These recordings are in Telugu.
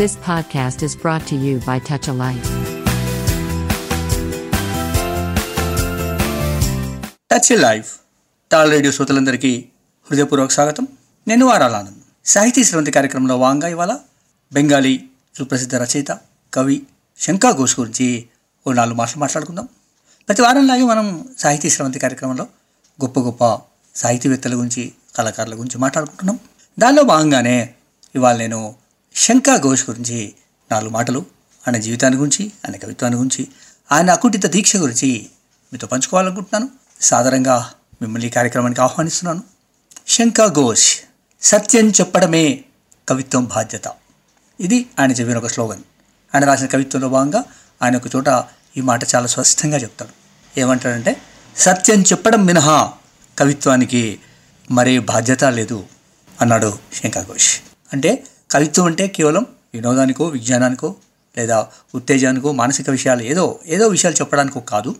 This podcast is brought to you by Touch a Light. Touch Life Talk Radio శ్రోతలందరికీ హృదయపూర్వక స్వాగతం. నేను వారాలానంద్ సాహితీ స్రవంతి కార్యక్రమంలో వాంగా ఇవాళ బెంగాలీ సుప్రసిద్ధ రచయిత కవి శంకా ఘోష్ గురించి ఓ నాలుగు మాటలు మాట్లాడుకుందాం. ప్రతి వారంలాగే మనం సాహితీ స్రవంతి కార్యక్రమంలో గొప్ప గొప్ప సాహితీవేత్తల గురించి కళాకారుల గురించి మాట్లాడుకుంటున్నాం. దానిలో భాగంగానే ఇవాళ నేను శంకా ఘోష్ గురించి నాలుగు మాటలు ఆయన జీవితాన్ని గురించి ఆయన కవిత్వాన్ని గురించి ఆయన అకుంఠిత దీక్ష గురించి మీతో పంచుకోవాలనుకుంటున్నాను. సాధారణంగా మిమ్మల్ని ఈ కార్యక్రమానికి ఆహ్వానిస్తున్నాను. శంకా ఘోష్ సత్యం చెప్పడమే కవిత్వం బాధ్యత. ఇది ఆయన చెప్పిన ఒక స్లోగన్. ఆయన రాసిన కవిత్వంలో భాగంగా ఆయన ఒక చోట ఈ మాట చాలా స్పష్టంగా చెప్తాడు. ఏమంటాడంటే సత్యం చెప్పడం మినహా కవిత్వానికి మరే బాధ్యత లేదు అన్నాడు శంకా ఘోష్ అంటే కవిత్వం అంటే కేవలం వినోదానికో విజ్ఞానానికో లేదా ఉత్తేజానికో మానసిక విషయాలు ఏదో ఏదో విషయాలు చెప్పడానికో కాదు.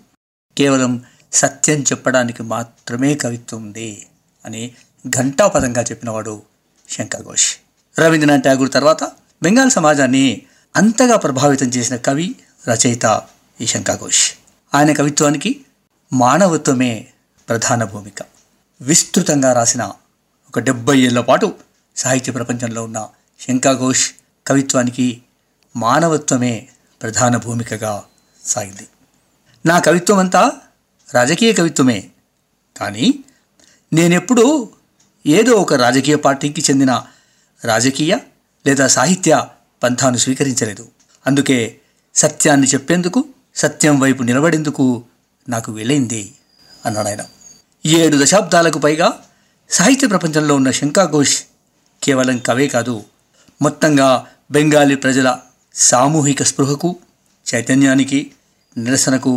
కేవలం సత్యం చెప్పడానికి మాత్రమే కవిత్వం ఉంది అని ఘంటాపదంగా చెప్పినవాడు శంకర్ ఘోష్. రవీంద్రనాథ్ ఠాగూర్ తర్వాత బెంగాల్ సమాజాన్ని అంతగా ప్రభావితం చేసిన కవి రచయిత ఈ శంకర్ ఘోష్. ఆయన కవిత్వానికి మానవత్వమే ప్రధాన భూమిక. విస్తృతంగా రాసిన ఒక డెబ్బై ఏళ్ళ పాటు సాహిత్య ప్రపంచంలో ఉన్న శంకాఘోష్ కవిత్వానికి మానవత్వమే ప్రధాన భూమికగా సాగింది. నా కవిత్వం అంతా రాజకీయ కవిత్వమే. కానీ నేనెప్పుడూ ఏదో ఒక రాజకీయ పార్టీకి చెందిన రాజకీయ లేదా సాహిత్య పంథాను స్వీకరించలేదు. అందుకే సత్యాన్ని చెప్పేందుకు సత్యం వైపు నిలబడేందుకు నాకు వీలైంది అన్నాడు ఆయన. ఏడు దశాబ్దాలకు పైగా సాహిత్య ప్రపంచంలో ఉన్న శంకా ఘోష్ కేవలం కవే కాదు మొత్తంగా బెంగాలీ ప్రజల సామూహిక స్పృహకు చైతన్యానికి నిరసనకు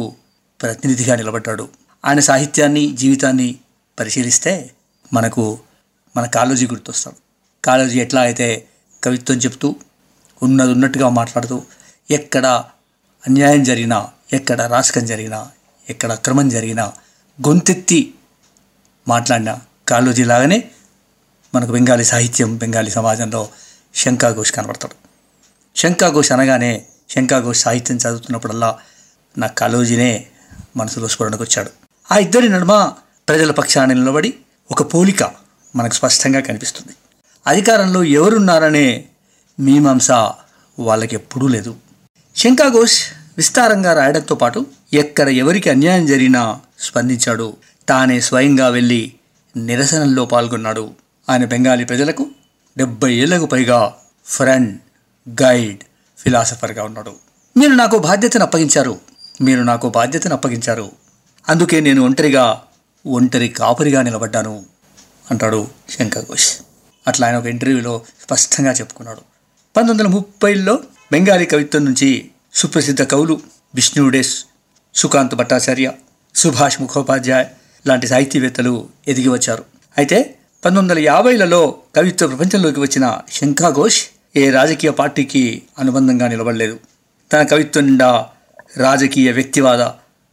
ప్రతినిధిగా నిలబడ్డాడు. ఆయన సాహిత్యాన్ని జీవితాన్ని పరిశీలిస్తే మనకు మన కాళోజీ గుర్తొస్తాడు. కాళోజీ ఎట్లా అయితే కవిత్వం చెప్తూ ఉన్నది ఉన్నట్టుగా మాట్లాడుతూ ఎక్కడ అన్యాయం జరిగినా ఎక్కడ రాష్కం జరిగినా ఎక్కడ అక్రమం జరిగినా గొంతెత్తి మాట్లాడిన కాళోజీ లాగానే మనకు బెంగాలీ సాహిత్యం బెంగాలీ సమాజంలో శంకాఘోష్ కనబడతాడు. శంకా ఘోష్ అనగానే శంకాఘోష్ సాహిత్యం చదువుతున్నప్పుడల్లా నా కాలోజీనే మనసులో స్ఫురణకు వచ్చాడు. ఆ ఇద్దరి నడుమ ప్రజల పక్షాన్ని నిలబడి ఒక పోలిక మనకు స్పష్టంగా కనిపిస్తుంది. అధికారంలో ఎవరున్నారనే మీమాంస వాళ్ళకి ఎప్పుడూ లేదు. శంకా ఘోష్ విస్తారంగా రాయడంతో పాటు ఎక్కడ ఎవరికి అన్యాయం జరిగినా స్పందించాడు. తానే స్వయంగా వెళ్ళి నిరసనల్లో పాల్గొన్నాడు. ఆయన బెంగాలీ ప్రజలకు డెబ్బై ఏళ్ళకు పైగా ఫ్రెండ్ గైడ్ ఫిలాసఫర్గా ఉన్నాడు. మీరు నాకు బాధ్యతను అప్పగించారు. మీరు నాకు బాధ్యతను అప్పగించారు. అందుకే నేను ఒంటరిగా ఒంటరి కాపరిగా నిలబడ్డాను అంటాడు శంకర్ ఘోష్. అట్లా ఆయన ఒక ఇంటర్వ్యూలో స్పష్టంగా చెప్పుకున్నాడు. పంతొమ్మిది వందల ముప్పైలో బెంగాలీ కవిత్వం నుంచి సుప్రసిద్ధ కవులు విష్ణుడేస్ సుకాంత్ భట్టాచార్య సుభాష్ ముఖోపాధ్యాయ్ లాంటి సాహితీవేత్తలు ఎదిగి వచ్చారు అయితే పంతొమ్మిది వందల యాభైలలో కవిత్వ ప్రపంచంలోకి వచ్చిన శంకా ఘోష్ ఏ రాజకీయ పార్టీకి అనుబంధంగా నిలబడలేదు. తన కవిత్వం నిండా రాజకీయ వ్యక్తివాద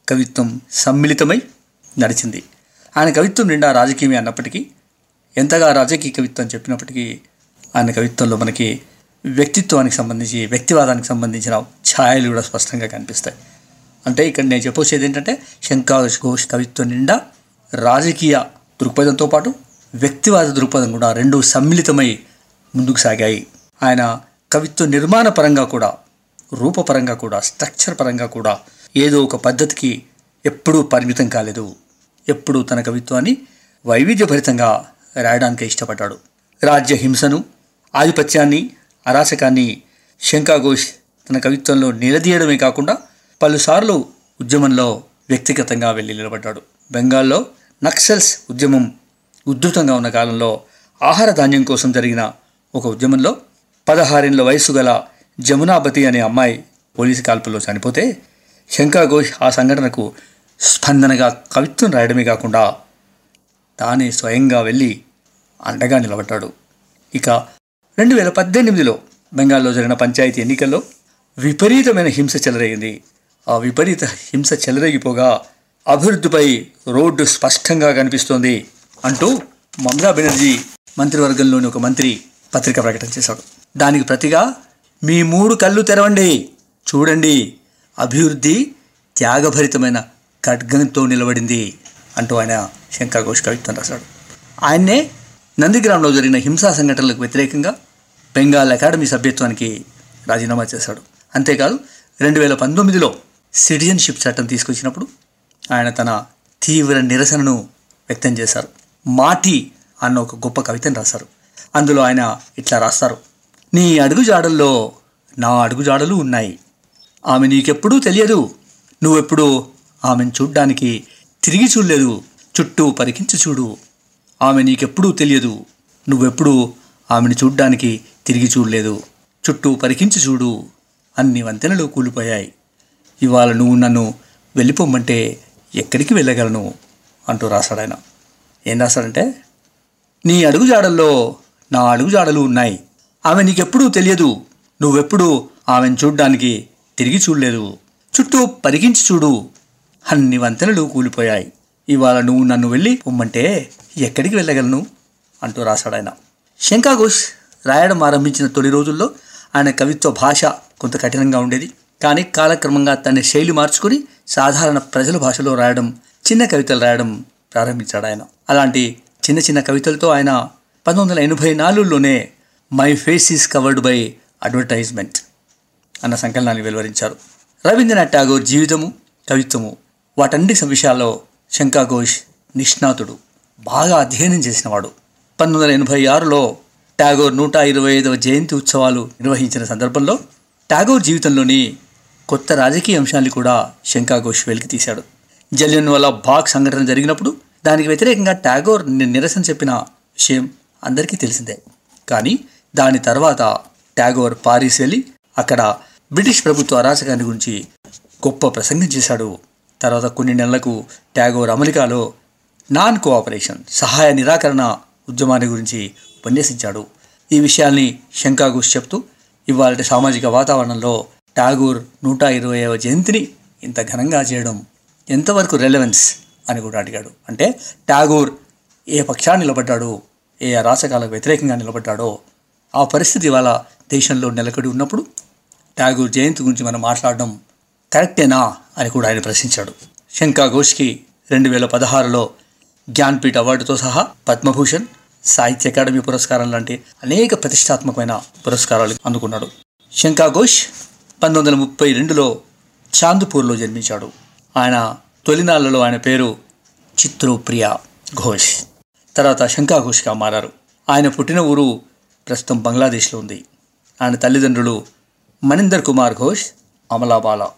కవిత్వం సమ్మిళితమై నడిచింది. ఆయన కవిత్వం నిండా రాజకీయమే అన్నప్పటికీ ఎంతగా రాజకీయ కవిత్వం చెప్పినప్పటికీ ఆయన కవిత్వంలో మనకి వ్యక్తిత్వానికి సంబంధించి వ్యక్తివాదానికి సంబంధించిన ఛాయలు కూడా స్పష్టంగా కనిపిస్తాయి. అంటే ఇక్కడ నేను చెప్పొచ్చేది ఏంటంటే శంకా ఘోష్ కవిత్వం నిండా రాజకీయ దృక్పథంతో పాటు వ్యక్తివాద దృక్పథం కూడా రెండు సమ్మిళితమై ముందుకు సాగాయి. ఆయన కవిత్వ నిర్మాణ పరంగా కూడా రూపపరంగా కూడా స్ట్రక్చర్ పరంగా కూడా ఏదో ఒక పద్ధతికి ఎప్పుడూ పరిమితం కాలేదు. ఎప్పుడూ తన కవిత్వాన్ని వైవిధ్యభరితంగా రాయడానికి ఇష్టపడ్డాడు. రాజ్య హింసను ఆధిపత్యాన్ని అరాచకాన్ని శంకా ఘోష్ తన కవిత్వంలో నిలదీయడమే కాకుండా పలుసార్లు ఉద్యమంలో వ్యక్తిగతంగా వెళ్ళి నిలబడ్డాడు. బెంగాల్లో నక్సల్స్ ఉద్యమం ఉద్ధృతంగా ఉన్న కాలంలో ఆహార ధాన్యం కోసం జరిగిన ఒక ఉద్యమంలో పదహారేళ్ళ వయసు గల జమునాబతి అనే అమ్మాయి పోలీసు కాల్పుల్లో చనిపోతే శంకా ఘోష్ ఆ సంఘటనకు స్పందనగా కవిత్వం రాయడమే కాకుండా తానే స్వయంగా వెళ్ళి అండగా నిలబడ్డాడు. ఇక రెండు వేల పద్దెనిమిదిలో బెంగాల్లో జరిగిన పంచాయతీ ఎన్నికల్లో విపరీతమైన హింస చెలరేగింది. ఆ విపరీత హింస చెలరేగిపోగా అభివృద్ధిపై రోడ్డు స్పష్టంగా కనిపిస్తోంది. అంటూ మమతా బెనర్జీ మంత్రివర్గంలోని ఒక మంత్రి పత్రిక ప్రకటన చేశాడు. దానికి ప్రతిగా మీ మూడు కళ్ళు తెరవండి. చూడండి. అభివృద్ధి త్యాగభరితమైన ఖడ్గంతో నిలబడింది అంటూ ఆయన శంకర్ ఘోష్ కవిత్వం రాశాడు. ఆయన్నే నందిగ్రామ్లో జరిగిన హింసా సంఘటనలకు వ్యతిరేకంగా బెంగాల్ అకాడమీ సభ్యత్వానికి రాజీనామా చేశాడు. అంతేకాదు రెండు వేల పంతొమ్మిదిలో సిటిజన్షిప్ చట్టం తీసుకొచ్చినప్పుడు ఆయన తన తీవ్ర నిరసనను వ్యక్తం చేశారు. మాటి అన్న ఒక గొప్ప కవితను రాశారు. అందులో ఆయన ఇట్లా రాస్తారు. నీ అడుగుజాడల్లో నా అడుగుజాడలు ఉన్నాయి. ఆమె నీకెప్పుడూ తెలియదు. నువ్వెప్పుడు ఆమెను చూడ్డానికి తిరిగి చూడలేదు. చుట్టూ పరికించి చూడు. ఆమె నీకెప్పుడూ తెలియదు. నువ్వెప్పుడు ఆమెను చూడ్డానికి తిరిగి చూడలేదు. చుట్టూ పరికించి చూడు. అన్ని వంతెనలు కూలిపోయాయి. ఇవాళ నువ్వు నన్ను వెళ్ళిపోమ్మంటే ఎక్కడికి వెళ్ళగలను? అంటూ రాశాడు ఆయన. ఏం రాస్తాడంటే నీ అడుగుజాడల్లో నా అడుగుజాడలు ఉన్నాయి. ఆమె నీకెప్పుడూ తెలియదు. నువ్వెప్పుడు ఆమెను చూడ్డానికి తిరిగి చూడలేదు. చుట్టూ పరిగించి చూడు. అన్ని వంతెనలు కూలిపోయాయి. ఇవాళ నువ్వు నన్ను వెళ్ళి పొమ్మంటే ఎక్కడికి వెళ్ళగలను? అంటూ రాశాడాయన శంకా ఘోష్ రాయడం ఆరంభించిన తొలి రోజుల్లో ఆయన కవిత్వ భాష కొంత కఠినంగా ఉండేది. కానీ కాలక్రమంగా తన శైలి మార్చుకుని సాధారణ ప్రజల భాషలో రాయడం చిన్న కవితలు రాయడం ప్రారంభించాడు ఆయన. అలాంటి చిన్న చిన్న కవితలతో ఆయన పంతొమ్మిది వందల ఎనభై నాలుగులోనే my face is covered by advertisement అన్న సంకలనాన్ని వెలువరించారు. రవీంద్రనాథ్ ఠాగూర్ జీవితము కవిత్వము వాటన్ని విషయాల్లో శంకా ఘోష్ నిష్ణాతుడు. బాగా అధ్యయనం చేసినవాడు. పంతొమ్మిది వందల ఎనభై ఆరులో ఠాగూర్ నూట ఇరవై ఐదవ జయంతి ఉత్సవాలు నిర్వహించిన సందర్భంలో ఠాగూర్ జీవితంలోని కొత్త రాజకీయ అంశాన్ని కూడా శంకా ఘోష్ వెలికి తీశాడు జలియన్ వల్ల బాగ్ సంఘటన జరిగినప్పుడు దానికి వ్యతిరేకంగా ట్యాగోర్ నిరసన చెప్పిన విషయం అందరికీ తెలిసిందే. కానీ దాని తర్వాత ట్యాగోర్ పారిస్ వెళ్ళి అక్కడ బ్రిటిష్ ప్రభుత్వ అరాచకాన్ని గురించి గొప్ప ప్రసంగం చేశాడు. తర్వాత కొన్ని నెలలకు ట్యాగోర్ అమెరికాలో నాన్ కోఆపరేషన్ సహాయ నిరాకరణ ఉద్యమాన్ని గురించి ఉపన్యసించాడు. ఈ విషయాల్ని శంకాఘోష్ చెప్తూ ఇవాళ సామాజిక వాతావరణంలో ఠాగూర్ నూట ఇరవైవ జయంతిని ఇంత ఘనంగా చేయడం ఎంతవరకు రెలవెన్స్ అని కూడా అడిగాడు. అంటే ఠాగూర్ ఏ పక్షాన్ని నిలబడ్డాడు ఏ అరాచకాలకు వ్యతిరేకంగా నిలబడ్డాడో ఆ పరిస్థితి ఇవాళ దేశంలో నెలకొడి ఉన్నప్పుడు ఠాగూర్ జయంతి గురించి మనం మాట్లాడడం కరెక్టేనా అని కూడా ఆయన ప్రశ్నించాడు. శంకా ఘోష్కి రెండు వేల పదహారులో జ్ఞాన్పీఠ్ అవార్డుతో సహా పద్మభూషణ్ సాహిత్య అకాడమీ పురస్కారం లాంటి అనేక ప్రతిష్టాత్మకమైన పురస్కారాలు అందుకున్నాడు. శంకా ఘోష్ పంతొమ్మిది వందల ముప్పై రెండులో చాందుపూర్లో జన్మించాడు. ఆయన తొలినాళ్ళలో ఆయన పేరు చిత్రోప్రియ ఘోష్. తర్వాత శంకా ఘోష్గా మారారు. ఆయన పుట్టిన ఊరు ప్రస్తుతం బంగ్లాదేశ్లో ఉంది. ఆయన తల్లిదండ్రులు మణిందర్ కుమార్ ఘోష్ అమలాబాల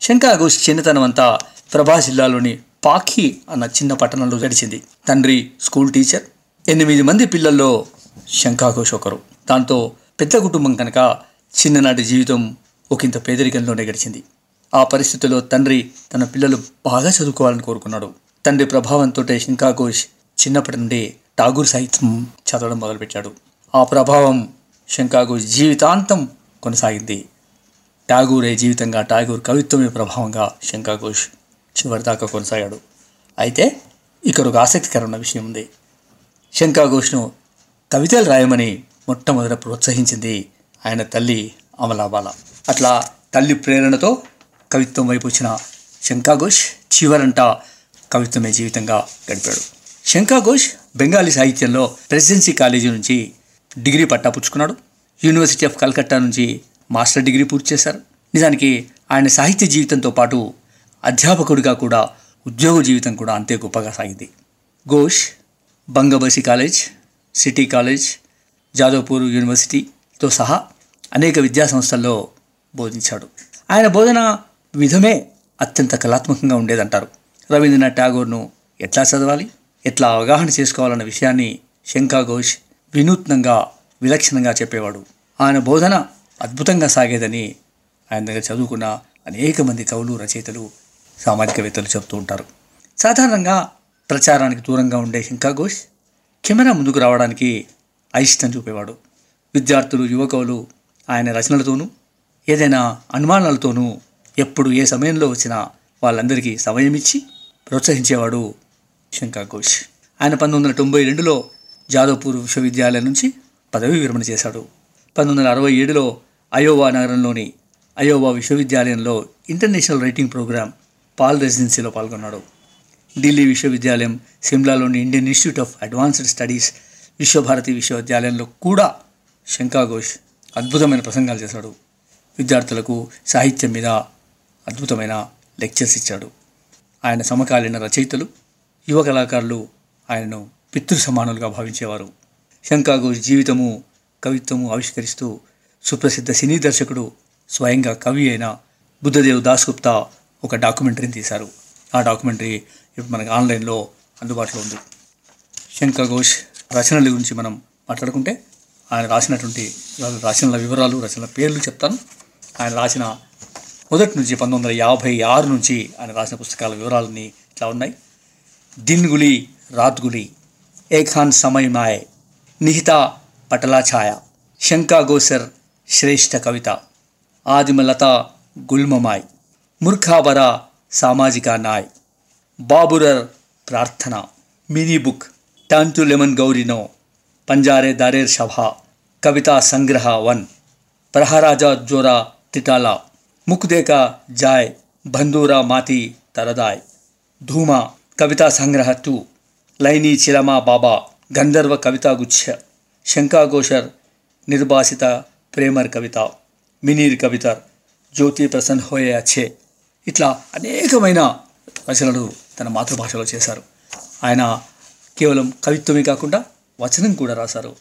శంకా ఘోష్ చిన్నతనం అంతా ప్రభా జిల్లాలోని పాఖీ అన్న చిన్న పట్టణంలో గడిచింది. తండ్రి స్కూల్ టీచర్. ఎనిమిది మంది పిల్లల్లో శంకా ఘోష్ ఒకరు. దాంతో పెద్ద కుటుంబం కనుక చిన్ననాటి జీవితం ఒకంత పేదరికంలోనే గడిచింది. ఆ పరిస్థితుల్లో తండ్రి తన పిల్లలు బాగా చదువుకోవాలని కోరుకున్నాడు. తండ్రి ప్రభావంతో శంకా ఘోష్ చిన్నప్పటి నుండి ఠాగూర్ సాహిత్యం చదవడం మొదలుపెట్టాడు. ఆ ప్రభావం శంకా ఘోష్ జీవితాంతం కొనసాగింది. ఠాగూరే జీవితంగా ఠాగూర్ కవిత్వమే ప్రభావంగా శంకా ఘోష్ చివరిదాకా కొనసాగాడు. అయితే ఇక్కడ ఒక ఆసక్తికరమైన విషయం ఉంది. శంకా ఘోష్ను కవితలు రాయమని మొట్టమొదట ప్రోత్సహించింది ఆయన తల్లి అమలాబాల. అట్లా తల్లి ప్రేరణతో కవిత్వం వైపు వచ్చిన శంకా ఘోష్ చివరంటా కవిత్వమే జీవితంగా గడిపాడు. శంకా ఘోష్ బెంగాలీ సాహిత్యంలో ప్రెసిడెన్సీ కాలేజీ నుంచి డిగ్రీ పట్టా పుచ్చుకున్నాడు. యూనివర్సిటీ ఆఫ్ కల్కట్టా నుంచి మాస్టర్ డిగ్రీ పూర్తి చేశారు. నిజానికి ఆయన సాహిత్య జీవితంతో పాటు అధ్యాపకుడిగా కూడా ఉద్యోగ జీవితం కూడా అంతే గొప్పగా సాగింది. Ghosh Bangabasi college city college Jadavpur యూనివర్సిటీతో సహా అనేక విద్యా సంస్థల్లో బోధించాడు. ఆయన బోధన విధమే అత్యంత కళాత్మకంగా ఉండేదంటారు. రవీంద్రనాథ్ ఠాగూర్ను ఎట్లా చదవాలి? ఎట్లా అవగాహన చేసుకోవాలన్న విషయాన్ని శంకా ఘోష్ వినూత్నంగా విలక్షణంగా చెప్పేవాడు. ఆయన బోధన అద్భుతంగా సాగేదని ఆయన దగ్గర చదువుకున్న అనేక మంది కవులు రచయితలు సామాజికవేత్తలు చెప్తూ ఉంటారు. సాధారణంగా ప్రచారానికి దూరంగా ఉండే శంకా ఘోష్ కెమెరా ముందుకు రావడానికి అయిష్టం చూపేవాడు. విద్యార్థులు యువకులు ఆయన రచనలతోనూ ఏదైనా అనుమానాలతోనూ ఎప్పుడు ఏ సమయంలో వచ్చినా వాళ్ళందరికీ సమయం ఇచ్చి ప్రోత్సహించేవాడు శంకా ఘోష్. ఆయన పంతొమ్మిది వందల తొంభై రెండులో జాదవ్పూర్ విశ్వవిద్యాలయం నుంచి పదవీ విరమణ చేశాడు. పంతొమ్మిది వందల అరవై ఏడులో అయోవా నగరంలోని అయోవా విశ్వవిద్యాలయంలో ఇంటర్నేషనల్ రైటింగ్ ప్రోగ్రాం పాల్ రెసిడెన్సీలో పాల్గొన్నాడు. ఢిల్లీ విశ్వవిద్యాలయం సిమ్లాలోని Indian institute of advanced studies Visva-Bharati విశ్వవిద్యాలయంలో కూడా శంకా ఘోష్ అద్భుతమైన ప్రసంగాలు చేశాడు. విద్యార్థులకు సాహిత్యం మీద అద్భుతమైన లెక్చర్స్ ఇచ్చాడు. ఆయన సమకాలీన రచయితలు యువ కళాకారులు ఆయనను పితృ సమానులుగా భావించేవారు. శంకా జీవితము కవిత్వము ఆవిష్కరిస్తూ సుప్రసిద్ధ సినీ దర్శకుడు స్వయంగా కవి అయిన బుద్ధదేవ్ దాస్గుప్తా ఒక డాక్యుమెంటరీని తీశారు. ఆ డాక్యుమెంటరీ ఇప్పుడు మనకు ఆన్లైన్లో అందుబాటులో ఉంది. శంకర్ ఘోష్ రచనల గురించి మనం మాట్లాడుకుంటే ఆయన రాసినటువంటి వాళ్ళ రచనల వివరాలు రచనల పేర్లు చెప్తాను. ఆయన రాసిన మొదటి నుంచి పంతొమ్మిది వందల యాభై ఆరు నుంచి ఆయన రాసిన పుస్తకాల వివరాలన్నీ ఇట్లా ఉన్నాయి. దిన్ గులి రాత్ గులి ఏఖాన్ సమయ్ మాయ్ నిహిత పటలా ఛాయ శంకా గోసర్ శ్రేష్ఠ కవిత ఆదిమలత గుల్మమాయ్ మూర్ఖాబర సామాజిక నాయ్ బాబురర్ ప్రార్థన మినీ బుక్ టర్న్ టు లెమన్ గౌరినో పంజారే దారేర్ సభ కవితా సంగ్రహ వన్ ప్రహరాజా జోరా తిటాలా ముక్దేకా జాయ్ బంధూరా మాతి తరదాయ్ ధూమా కవితా సంగ్రహ టూ లైనీ చిలమా బాబా గంధర్వ కవితా గుచ్ఛ శంకాఘోషర్ నిర్భాసిత ప్రేమర్ కవిత మినీర్ కవితర్ జ్యోతి ప్రసన్ హోయే అచ్చే ఇట్లా అనేకమైన రచనలు తన మాతృభాషలో చేశారు ఆయన కేవలం కవిత్వమే కాకుండా వచనం కూడా రాశారు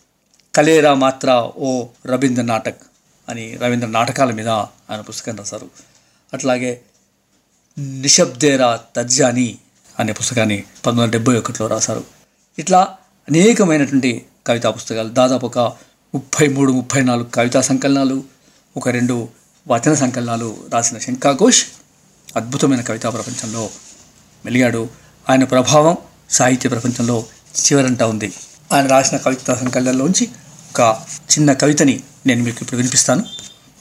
కలేరా మాత్ర ఓ రవీంద్ర నాటక్ అని రవీంద్ర నాటకాల మీద ఆయన పుస్తకం రాశారు. అట్లాగే నిశబ్దేరా తర్జాని అనే పుస్తకాన్ని పంతొమ్మిది వందల డెబ్బై ఒకటిలో రాశారు. ఇట్లా అనేకమైనటువంటి కవితా పుస్తకాలు దాదాపు ఒక ముప్పై మూడు ముప్పై నాలుగు కవితా సంకలనాలు ఒక రెండు వచన సంకలనాలు రాసిన శంకా ఘోష్ అద్భుతమైన కవితా ప్రపంచంలో మెలిగాడు. ఆయన ప్రభావం సాహిత్య ప్రపంచంలో చివరంట ఉంది. ఆయన రాసిన కవితా సంకలనంలోంచి ఒక చిన్న కవితని నేను మీకు ఇప్పుడు వినిపిస్తాను.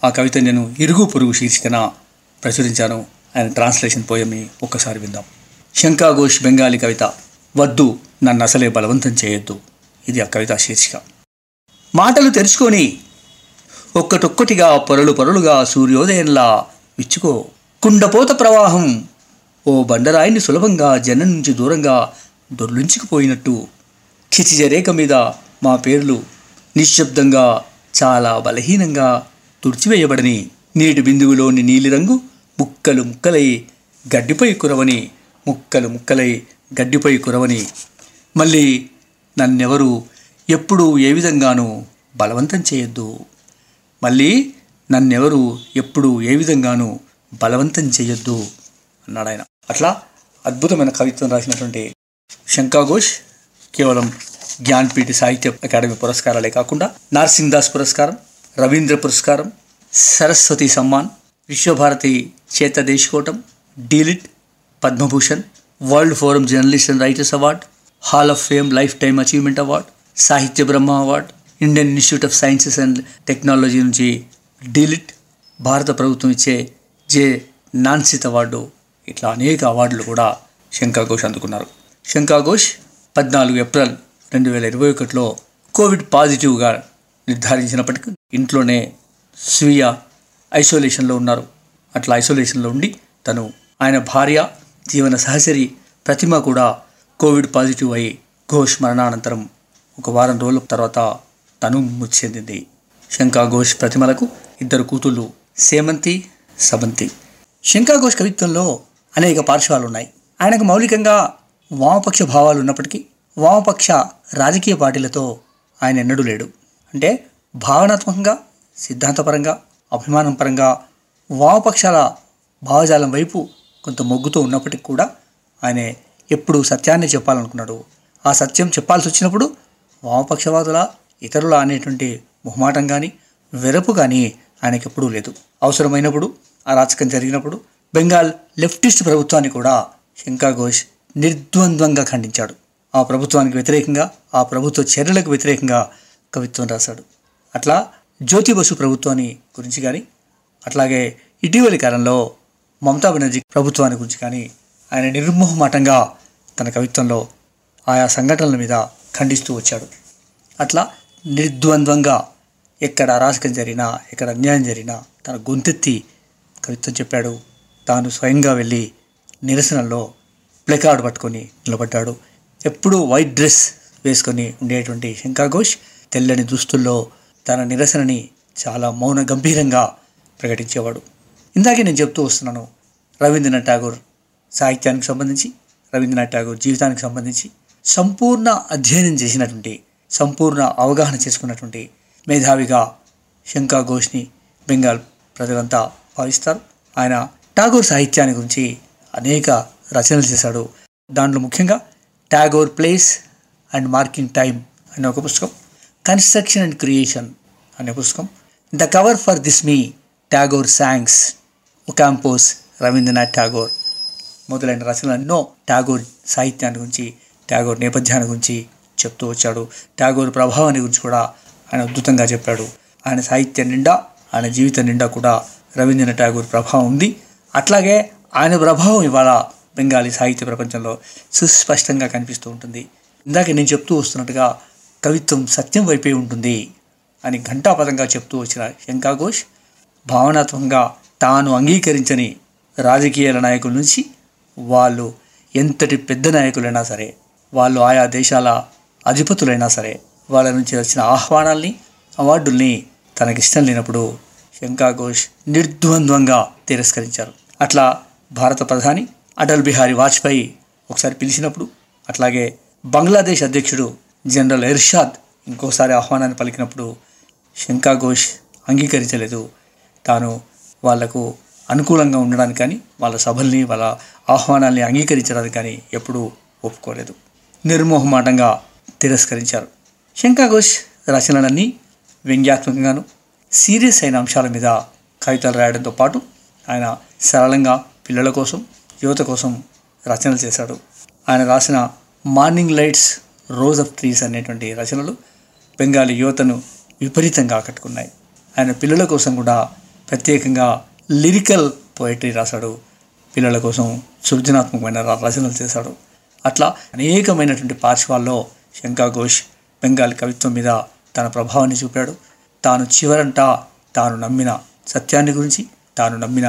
ఆ కవిత నేను ఇరుగు పొరుగు శీర్షికన ప్రచురించాను. ఆయన ట్రాన్స్లేషన్ పోయమి ఒక్కసారి విందాం. శంకా ఘోష్ బెంగాలీ కవిత వద్దు నన్ను అసలే బలవంతం చేయొద్దు. ఇది ఆ కవిత శీర్షిక. మాటలు తెరుచుకొని ఒక్కటొక్కటిగా పొరలు పొరలుగా సూర్యోదయంలా విచ్చుకో. కుండపోత ప్రవాహం ఓ బండరాయిని సులభంగా జనం నుంచి దూరంగా దొర్లించుకుపోయినట్టు. క్షితిజరేఖ మీద మా పేర్లు నిశ్శబ్దంగా చాలా బలహీనంగా తుడిచివేయబడని నీటి బిందువులోని నీలిరంగు ముక్కలు ముక్కలై గడ్డిపై కురవని ముక్కలు ముక్కలై గడ్డిపై కురవని. మళ్ళీ నన్నెవరు ఎప్పుడు ఏ విధంగానూ బలవంతం చేయొద్దు. మళ్ళీ నన్నెవరు ఎప్పుడు ఏ విధంగానూ బలవంతం చేయొద్దు అన్నాడు ఆయన అట్లా అద్భుతమైన కవిత్వం రాసినటువంటి శంకాఘోష్ కేవలం జ్ఞాన్పీఠ సాహిత్య అకాడమీ పురస్కారాలే కాకుండా నార్సింగ్ దాస్ పురస్కారం రవీంద్ర పురస్కారం సరస్వతి సమ్మాన్ విశ్వభారతి చేత Deshikottam D Litt Padma Bhushan world forum journalist and writers award hall of fame lifetime achievement award Sahitya Brahma award Indian institute of sciences and technology నుంచి డీలిట్ భారత ప్రభుత్వం ఇచ్చే జే. నాన్సిత్ అవార్డు ఇట్లా అనేక అవార్డులు కూడా శంకా ఘోష్ అందుకున్నారు. శంకా ఘోష్ పద్నాలుగు ఏప్రిల్ రెండు వేల ఇరవై ఒకటిలో కోవిడ్ పాజిటివ్గా నిర్ధారించినప్పటికీ ఇంట్లోనే స్వీయ ఐసోలేషన్లో ఉన్నారు. అట్లా ఐసోలేషన్లో ఉండి తను ఆయన భార్య జీవన సహచరి ప్రతిమ కూడా కోవిడ్ పాజిటివ్ అయి ఘోష్ మరణానంతరం ఒక వారం రోజుల తర్వాత తను మృతి చెందింది. శంకా ఘోష్ ప్రతిమలకు ఇద్దరు కూతుళ్ళు సేమంతి సబంతి శంకా ఘోష్ కవిత్వంలో అనేక పార్శ్వాలు ఉన్నాయి ఆయనకు మౌలికంగా వామపక్ష భావాలు ఉన్నప్పటికీ వామపక్ష రాజకీయ పార్టీలతో ఆయన ఎన్నడూ లేడు. అంటే భావనాత్మకంగా సిద్ధాంతపరంగా అభిమానం పరంగా వామపక్షాల భావజాలం వైపు కొంత మొగ్గుతో ఉన్నప్పటికీ కూడా ఆయన ఎప్పుడు సత్యాన్ని చెప్పాలనుకున్నాడు. ఆ సత్యం చెప్పాల్సి వచ్చినప్పుడు వామపక్షవాదుల ఇతరుల అనేటువంటి మొహమాటం కానీ వెరపు కానీ ఆయనకి ఎప్పుడూ లేదు. అవసరమైనప్పుడు అరాచకం జరిగినప్పుడు బెంగాల్ లెఫ్టిస్ట్ ప్రభుత్వాన్ని కూడా శంకర్ ఘోష్ నిర్ద్వంద్వంగా ఖండించాడు. ఆ ప్రభుత్వానికి వ్యతిరేకంగా ఆ ప్రభుత్వ చర్యలకు వ్యతిరేకంగా కవిత్వం రాశాడు. అట్లా జ్యోతి బసు ప్రభుత్వాన్ని గురించి కానీ అట్లాగే ఇటీవలి కాలంలో మమతా బెనర్జీ ప్రభుత్వాన్ని గురించి కానీ ఆయన నిర్మోహమాటంగా తన కవిత్వంలో ఆయా సంఘటనల మీద ఖండిస్తూ వచ్చాడు. అట్లా నిర్ద్వంద్వంగా ఎక్కడ అరాచకం జరిగినా ఎక్కడ అన్యాయం జరిగినా తన గొంతెత్తి కవిత్వం చెప్పాడు. తాను స్వయంగా వెళ్ళి నిరసనలో ప్లెకార్డ్ పట్టుకొని నిలబడ్డాడు. ఎప్పుడూ వైట్ డ్రెస్ వేసుకొని ఉండేటువంటి శంకా ఘోష్ తెల్లని దుస్తుల్లో తన నిరసనని చాలా మౌన గంభీరంగా ప్రకటించేవాడు. ఇందాకే నేను చెప్తూ వస్తున్నాను రవీంద్రనాథ్ ఠాగూర్ సాహిత్యానికి సంబంధించి రవీంద్రనాథ్ ఠాగూర్ జీవితానికి సంబంధించి సంపూర్ణ అధ్యయనం చేసినటువంటి సంపూర్ణ అవగాహన చేసుకున్నటువంటి మేధావిగా శంకా ఘోష్ని బెంగాల్ ప్రజలంతా భావిస్తారు. ఆయన ఠాగూర్ సాహిత్యాన్ని గురించి అనేక రచనలు చేశాడు. దాంట్లో ముఖ్యంగా Tagore place and marking time అనే ఒక పుస్తకం. కన్స్ట్రక్షన్ అండ్ క్రియేషన్ అనే పుస్తకం. The cover for this me Tagore songs ఒకాంపోస్ Rabindranath Tagore మొదలైన రచనలు ఎన్నో ఠాగూర్ సాహిత్యాన్ని గురించి ట్యాగోర్ నేపథ్యాన్ని గురించి చెప్తూ వచ్చాడు. ట్యాగోర్ ప్రభావాన్ని గురించి కూడా ఆయన అద్భుతంగా చెప్పాడు. ఆయన సాహిత్యం నిండా ఆయన జీవితం నిండా కూడా రవీంద్రనాథ్ ఠాగూర్ ప్రభావం ఉంది. అట్లాగే ఆయన ప్రభావం ఇవాళ బెంగాలీ సాహిత్య ప్రపంచంలో సుస్పష్టంగా కనిపిస్తూ ఉంటుంది. ఇందాక నేను చెప్తూ వస్తున్నట్టుగా కవిత్వం సత్యం వైపే ఉంటుంది అని ఘంటాపదంగా చెప్తూ వచ్చిన శంకా ఘోష్ భావనాత్మకంగా తాను అంగీకరించని రాజకీయాల నాయకుల నుంచి వాళ్ళు ఎంతటి పెద్ద నాయకులైనా సరే వాళ్ళు ఆయా దేశాల అధిపతులైనా సరే వాళ్ళ నుంచి వచ్చిన ఆహ్వానాల్ని అవార్డుల్ని తనకిష్టం లేనప్పుడు శంకా ఘోష్ నిర్ద్వంద్వంగా తిరస్కరించారు. అట్లా భారత ప్రధాని అటల్ బిహారీ వాజ్పేయి ఒకసారి పిలిచినప్పుడు అట్లాగే బంగ్లాదేశ్ అధ్యక్షుడు జనరల్ ఇర్షాద్ ఇంకోసారి ఆహ్వానాన్ని పలికినప్పుడు శంకా ఘోష్ అంగీకరించలేదు. తాను వాళ్ళకు అనుకూలంగా ఉండడానికి కానీ వాళ్ళ సభల్ని వాళ్ళ ఆహ్వానాల్ని అంగీకరించడానికి కానీ ఎప్పుడూ ఒప్పుకోలేదు. నిర్మోహమాటంగా తిరస్కరించారు. శంకా ఘోష్ రచనలన్నీ వ్యంగ్యాత్మకంగాను సీరియస్ అయిన అంశాల మీద కవితలు రాయడంతో పాటు ఆయన సరళంగా పిల్లల కోసం యువత కోసం రచనలు చేశాడు. ఆయన రాసిన morning lights rose of trees అనేటువంటి రచనలు బెంగాలీ యువతను విపరీతంగా ఆకట్టుకున్నాయి. ఆయన పిల్లల కోసం కూడా ప్రత్యేకంగా లిరికల్ పోయిటరీ రాశాడు. పిల్లల కోసం సృజనాత్మకమైన రచనలు చేశాడు. అట్లా అనేకమైనటువంటి పార్శ్వాల్లో శంకా ఘోష్ బెంగాలీ కవిత్వం మీద తన ప్రభావాన్ని చూపాడు. తాను చివరంట తాను నమ్మిన సత్యాన్ని గురించి తాను నమ్మిన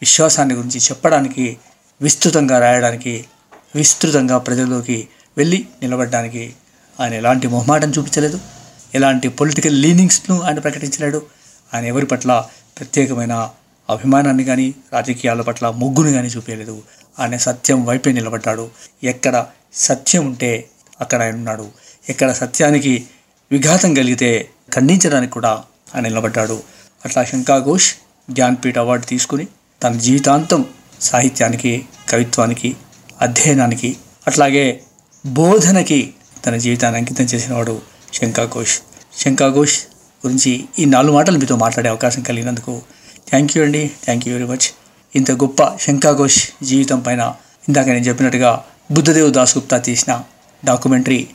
విశ్వాసాన్ని గురించి చెప్పడానికి విస్తృతంగా రాయడానికి విస్తృతంగా ప్రజల్లోకి వెళ్ళి నిలబడడానికి ఆయన ఎలాంటి మొహమాటం చూపించలేదు ఎలాంటి పొలిటికల్ లీనింగ్స్ను ఆయన ప్రకటించలేడు. ఆయన ఎవరి పట్ల ప్రత్యేకమైన అభిమానాన్ని కానీ రాజకీయాల పట్ల మొగ్గును కానీ చూపించలేదు ఆయన సత్యం వైపే నిలబడ్డాడు. ఎక్కడ సత్యం ఉంటే అక్కడ ఆయన ఉన్నాడు. ఎక్కడ సత్యానికి విఘాతం కలిగితే ఖండించడానికి కూడా ఆయన నిలబడ్డాడు. అట్లా శంకా ఘోష్ జ్ఞాన్పీఠ్ అవార్డు తీసుకుని తన జీవితాంతం సాహిత్యానికి కవిత్వానికి అధ్యయనానికి అట్లాగే బోధనకి తన జీవితాన్ని అంకితం చేసినవాడు శంకా ఘోష్ శంకా ఘోష్ గురించి ఈ నాలుగు మాటలు మీతో మాట్లాడే అవకాశం కలిగినందుకు థ్యాంక్ యూ అండి. థ్యాంక్ యూ వెరీ మచ్ ఇంత గొప్ప శంకా ఘోష్ జీవితం పైన ఇందాక నేను చెప్పినట్టుగా బుద్ధదేవ్ దాస్గుప్తా తీసిన డాక్యుమెంటరీ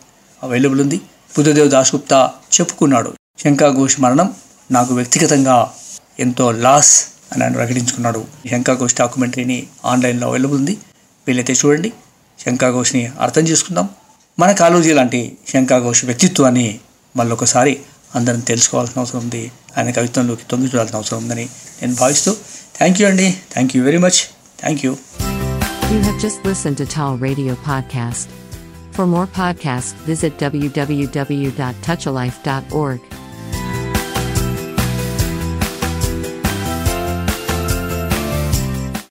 అవైలబుల్ ఉంది. బుద్ధదేవ్ దాస్గుప్తా చెప్పుకున్నాడు శంకా ఘోష్ మరణం నాకు వ్యక్తిగతంగా ఎంతో లాస్ అని ఆయన ప్రకటించుకున్నాడు. శంకా ఘోష్ డాక్యుమెంటరీని ఆన్లైన్లో అవైలబుల్ ఉంది. వీలైతే చూడండి. శంకా ఘోష్ని అర్థం చేసుకుందాం. మన కాలోజీ లాంటి శంకా ఘోష్ వ్యక్తిత్వాన్ని మళ్ళొకసారి అందరం తెలుసుకోవాల్సిన అవసరం ఉంది. ఆయన కవిత్వంలోకి తొంగి చూడాల్సిన అవసరం ఉందని నేను భావిస్తూ థ్యాంక్ యూ అండి. Thank you very much. Thank you. You have just listened to Tall Radio Podcast. For more podcasts, visit www.touchalife.org.